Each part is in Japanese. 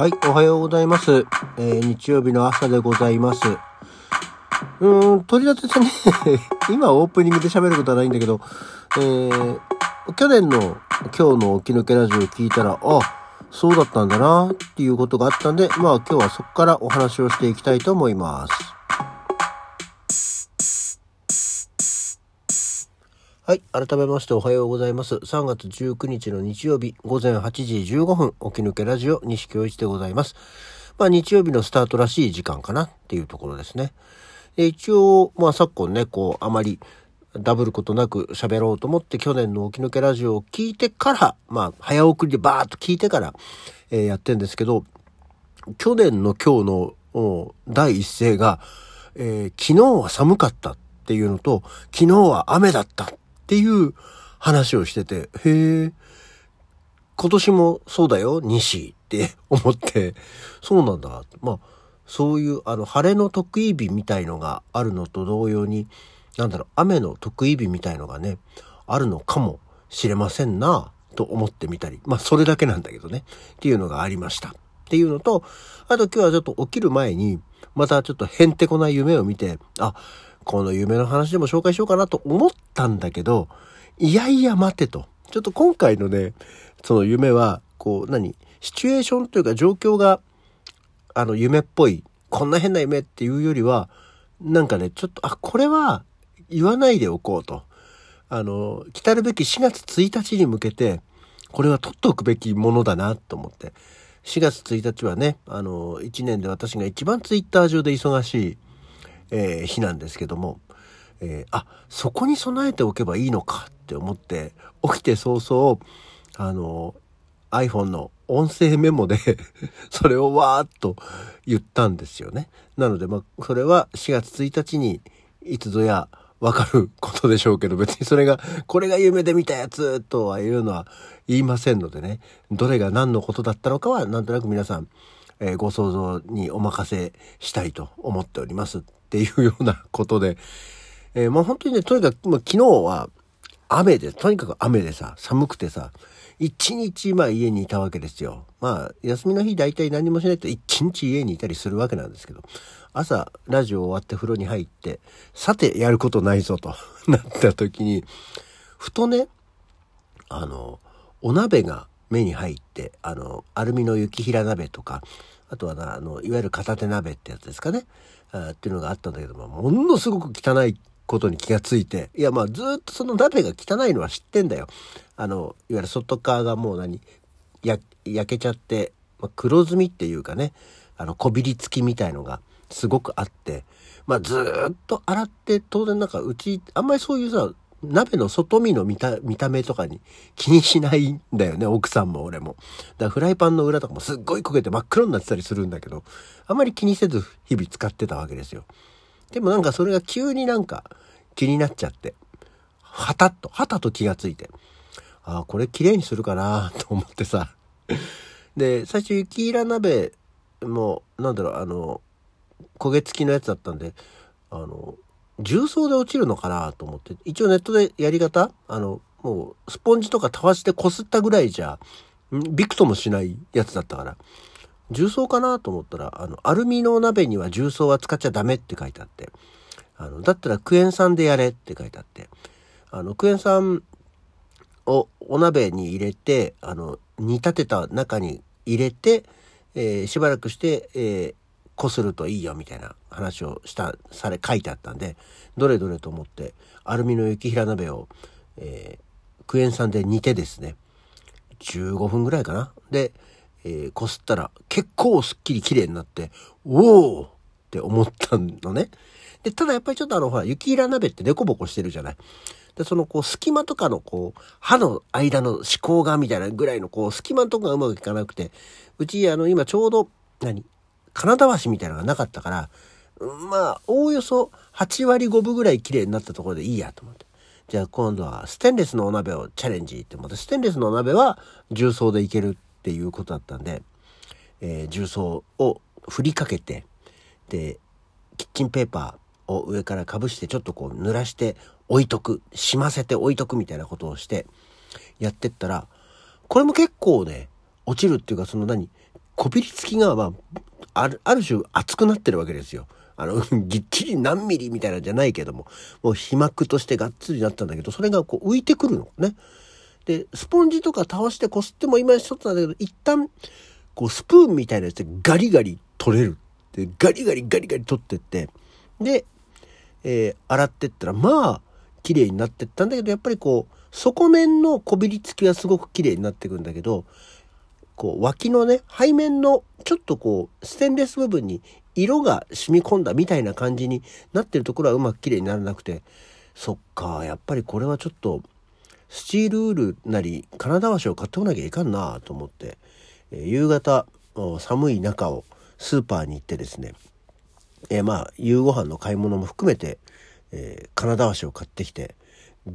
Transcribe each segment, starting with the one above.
はい、おはようございます。えー日曜日の朝でございます。うーん、取り立ててね、今オープニングで喋ることはないんだけど、えー去年の今日の起き抜けラジオを聞いたら、あ、そうだったんだなっていうことがあったんで、まあ今日はそこからお話をしていきたいと思います。はい。改めましておはようございます。3月19日の日曜日午前8時15分、起き抜けラジオ西京一でございます。まあ日曜日のスタートらしい時間かなっていうところですね。で一応、まあ昨今ね、こう、あまりダブることなく喋ろうと思って去年の起き抜けラジオを聞いてから、まあ早送りでバーッと聞いてから、えーやってんですけど、去年の今日の第一声が、えー昨日は寒かったっていうのと、昨日は雨だったっていう話をしてて、へえ、今年もそうだよ、西って思って、そうなんだ。まあ、そういう、あの、晴れの得意日みたいのがあるのと同様に、なんだろう、雨の得意日みたいのがね、あるのかもしれませんな、と思ってみたり。まあ、それだけなんだけどね。っていうのがありました。っていうのと、あと今日はちょっと起きる前に、またちょっとへんてこな夢を見て、あ、この夢の話でも紹介しようかなと思ったんだけど、いやいや待てと。ちょっと今回のね、その夢は、こう、何？シチュエーションというか状況が、あの、夢っぽい、こんな変な夢っていうよりは、なんかね、ちょっと、あ、これは言わないでおこうと。あの、来たるべき4月1日に向けて、これは取っておくべきものだなと思って。4月1日はね、あの、1年で私が一番ツイッター上で忙しい、えー日なんですけども、えーあ、そこに備えておけばいいのかって思って、起きて早々、あの、iPhone の音声メモで それをわーっと言ったんですよね。なので、まあ、それは4月1日にいつぞやわかることでしょうけど、別にそれが、これが夢で見たやつとはいうのは言いませんのでね、どれが何のことだったのかは、なんとなく皆さん、えーご想像にお任せしたいと思っておりますっていうようなことで、えーまあ本当にね、とにかく、まあ、昨日は雨で、とにかく雨でさ、寒くてさ、一日まあ家にいたわけですよ。まあ休みの日大体何もしないと一日家にいたりするわけなんですけど、朝ラジオ終わって風呂に入って、さてやることないぞと なった時に、ふとね、あの、お鍋が目に入って、あの、アルミの雪平鍋とか、あとはな、あの、いわゆる片手鍋ってやつですかね。あっていうのがあったんだけども、ものすごく汚いことに気がついて、いや、まあ、ずっとその鍋が汚いのは知ってんだよ。あの、いわゆる外側がもう何、や、焼けちゃって、まあ、黒ずみっていうかね、あの、こびりつきみたいのがすごくあって、まあ、ずっと洗って、当然なんか、うち、あんまりそういうさ、鍋の外見の見た、見た目とかに気にしないんだよね、奥さんも俺も。だからフライパンの裏とかもすっごい焦げて真っ黒になってたりするんだけど、あまり気にせず日々使ってたわけですよ。でもなんかそれが急になんか気になっちゃって、はたっと、はたと気がついて、ああ、これ綺麗にするかな と思ってさ。で、最初雪平鍋も、なんだろう、あの、焦げ付きのやつだったんで、あの、重曹で落ちるのかなと思って、一応ネットでやり方あの、もう、スポンジとかたわしでこすったぐらいじゃ、びくともしないやつだったから、重曹かなと思ったら、あの、アルミの鍋には重曹は使っちゃダメって書いてあって、あの、だったらクエン酸でやれって書いてあって、あの、クエン酸をお鍋に入れて、あの、煮立てた中に入れて、えーしばらくして、えーこするといいよみたいな話をした、され、書いてあったんで、どれどれと思って、アルミの雪平鍋を、えークエン酸で煮てですね、15分ぐらいかな。で、えーこすったら結構すっきり綺麗になって、おーって思ったのね。で、ただやっぱりちょっとあの、ほら、雪平鍋ってデコボコしてるじゃない。で、そのこう、隙間とかのこう、歯の間の思考がみたいなぐらいのこう、隙間とこがうまくいかなくて、うちあの、今ちょうど、何？金田橋みたいなのがなかったから、まあ、おおよそ8割5分ぐらい綺麗になったところでいいやと思って。じゃあ今度はステンレスのお鍋をチャレンジって思って、ステンレスのお鍋は重曹でいけるっていうことだったんで、えー重曹を振りかけて、で、キッチンペーパーを上からかぶしてちょっとこう濡らして置いとく、しませて置いとくみたいなことをしてやってったら、これも結構ね、落ちるっていうかその何？こびりつきが、まあ、ある、ある種熱くなってるわけですよ。あの、ぎっちり何ミリみたいなんじゃないけども、もう皮膜としてがっつりなったんだけど、それがこう浮いてくるのね。で、スポンジとか倒してこすっても今一つなんだけど、一旦、こうスプーンみたいなやつでガリガリ取れる。で、ガリガリガリガリ取ってって、で、えー、洗ってったら、まあ、綺麗になってったんだけど、やっぱりこう、底面のこびりつきはすごく綺麗になってくんだけど、こう、脇のね、背面のちょっとこう、ステンレス部分に色が染み込んだみたいな感じになってるところはうまく綺麗にならなくて、そっか、やっぱりこれはちょっと、スチールウールなり、金田橋を買ってこなきゃいかんなと思って、え、夕方、寒い中をスーパーに行ってですね、えー、まあ、夕ご飯の買い物も含めて、えー、金田橋を買ってきて、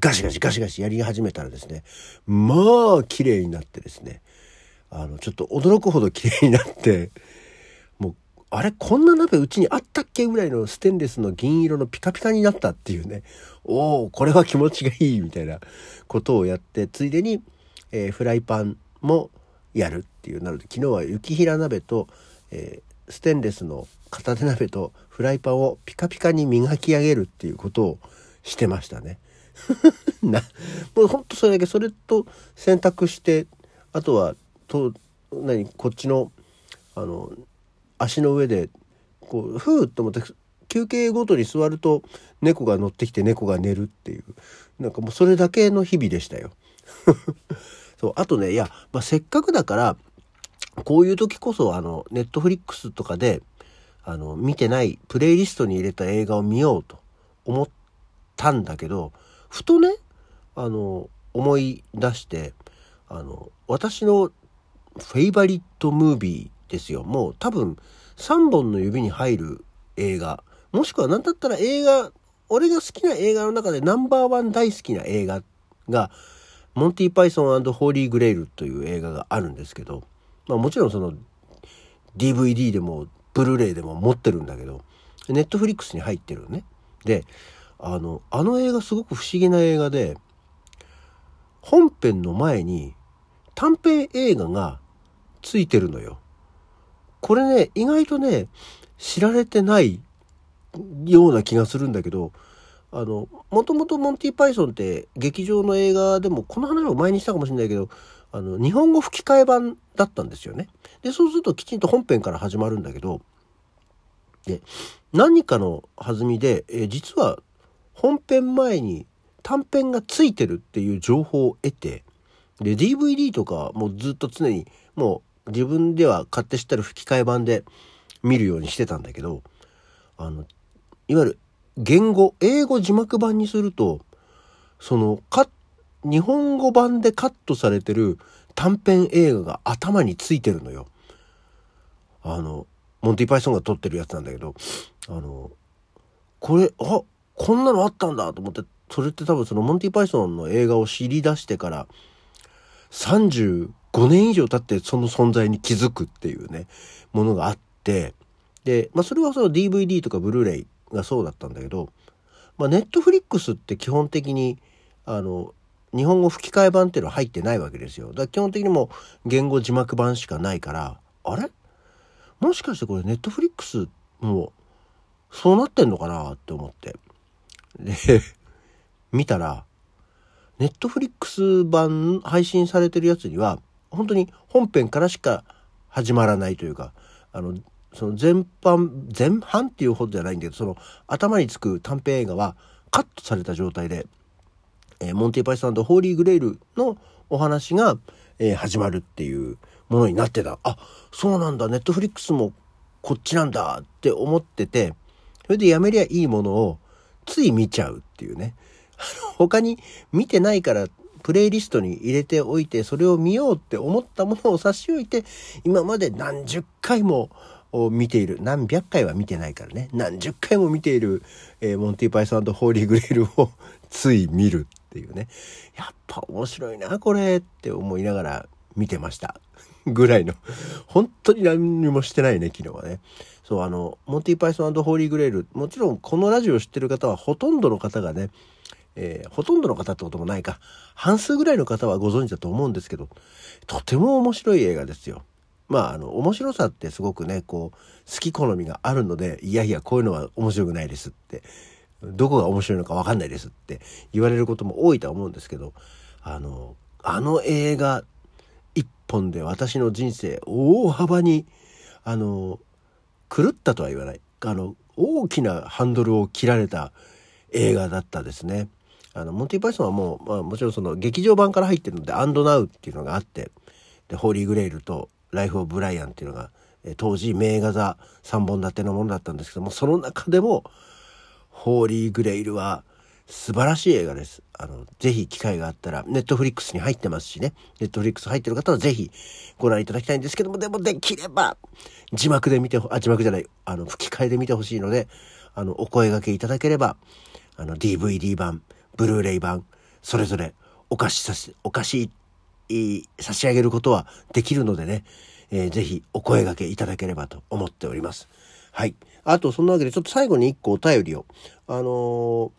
ガシガシガシガシやり始めたらですね、まあ、綺麗になってですね、あの、ちょっと驚くほど綺麗になって、もうあれこんな鍋うちにあったっけぐらいのステンレスの銀色のピカピカになったっていうね。おおこれは気持ちがいいみたいなことをやって、ついでに、えー、フライパンもやるっていう。なので昨日は雪平鍋と、えー、ステンレスの片手鍋とフライパンをピカピカに磨き上げるっていうことをしてましたね。な、もうほんとそれだけ、それと洗濯して、あとは、と、何、こっちの、あの、足の上でこうふーっと思って休憩ごとに座ると猫が乗ってきて猫が寝るっていうなんかもうそれだけの日々でしたよ。そうあとねいや、まあ、せっかくだからこういう時こそあのネットフリックスとかであの見てないプレイリストに入れた映画を見ようと思ったんだけどふとねあの思い出してあの私のフェイバリットムービーですよ。もう多分3本の指に入る映画。もしくは何だったら映画、俺が好きな映画の中でナンバーワン大好きな映画が、モンティ・パイソンホーリー・グレイルという映画があるんですけど、まあもちろんその DVD でもブルーレイでも持ってるんだけど、ネットフリックスに入ってるのね。で、あの、あの映画すごく不思議な映画で、本編の前に短編映画がついてるのよ。これね、意外とね、知られてないような気がするんだけど、あの、もともとモンティ・パイソンって劇場の映画でも、この話を前にしたかもしれないけど、あの、日本語吹き替え版だったんですよね。で、そうするときちんと本編から始まるんだけど、で、何かの弾みで、え実は本編前に短編がついてるっていう情報を得て、で、DVD とかもうずっと常にもう自分では買って知ったる吹き替え版で見るようにしてたんだけど、あの、いわゆる言語、英語字幕版にすると、その、か、日本語版でカットされてる短編映画が頭についてるのよ。あの、モンティ・パイソンが撮ってるやつなんだけど、あの、これ、あ、こんなのあったんだと思って、それって多分そのモンティ・パイソンの映画を知り出してから、35年以上経ってその存在に気づくっていうね、ものがあって、で、まあそれはその DVD とかブルーレイがそうだったんだけど、まあネットフリックスって基本的に、あの、日本語吹き替え版っていうのは入ってないわけですよ。だから基本的にも言語字幕版しかないから、あれ？もしかしてこれネットフリックスもそうなってんのかなって思って。で、見たら、ネットフリックス版配信されてるやつには、本当に本編からしか始まらないというか、あの、その全般、前半っていうほどじゃないんだけど、その頭につく短編映画はカットされた状態で、えー、モンティ・パイソンホーリー・グレイルのお話が、えー、始まるっていうものになってた。あ、そうなんだ、ネットフリックスもこっちなんだって思ってて、それでやめりゃいいものをつい見ちゃうっていうね。他に見てないからプレイリストに入れておいて、それを見ようって思ったものを差し置いて、今まで何十回も見ている、何百回は見てないからね、何十回も見ている、えー、モンティ・パイソンホーリー・グレールを つい見るっていうね。やっぱ面白いな、これって思いながら見てました。ぐらいの。本当に何にもしてないね、昨日はね。そう、あの、モンティ・パイソンホーリー・グレール。もちろんこのラジオを知ってる方はほとんどの方がね、えー、ほとんどの方ってこともないか、半数ぐらいの方はご存知だと思うんですけど、とても面白い映画ですよ。まあ、あの、面白さってすごくね、こう、好き好みがあるので、いやいや、こういうのは面白くないですって、どこが面白いのかわかんないですって言われることも多いとは思うんですけど、あの、あの映画一本で私の人生大幅に、あの、狂ったとは言わない。あの、大きなハンドルを切られた映画だったですね。あの、モンティ・パイソンはもう、まあもちろんその劇場版から入ってるので、アンドナウっていうのがあって、で、ホーリー・グレイルとライフ・オブ・ブライアンっていうのが、え当時名画座3本立てのものだったんですけども、その中でも、ホーリー・グレイルは素晴らしい映画です。あの、ぜひ機会があったら、ネットフリックスに入ってますしね、ネットフリックス入ってる方はぜひご覧いただきたいんですけども、でもできれば、字幕で見て、あ、字幕じゃない、あの、吹き替えで見てほしいので、あの、お声掛けいただければ、あの、DVD 版、ブルーレイ版、それぞれお貸しさせ、お貸し、差し上げることはできるのでね、えー、ぜひお声掛けいただければと思っております。はい。あと、そんなわけで、ちょっと最後に一個お便りを。あのー、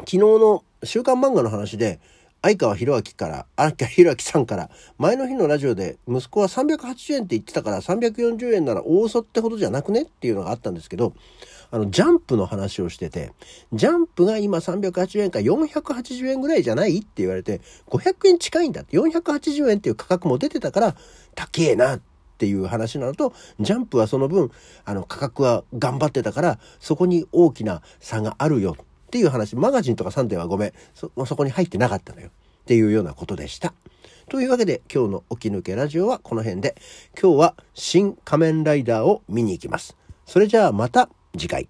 昨日の週刊漫画の話で、相川博明から、相川博明さんから、前の日のラジオで、息子は380円って言ってたから340円なら大嘘ってほどじゃなくねっていうのがあったんですけど、あの、ジャンプの話をしてて、ジャンプが今380円か480円ぐらいじゃないって言われて、500円近いんだって、480円っていう価格も出てたから、高えなっていう話なのと、ジャンプはその分、あの、価格は頑張ってたから、そこに大きな差があるよっていう話、マガジンとかサンデーはごめん、そ、そこに入ってなかったのよ。っていうようなことでした。というわけで今日の起き抜けラジオはこの辺で、今日は新仮面ライダーを見に行きます。それじゃあまた次回。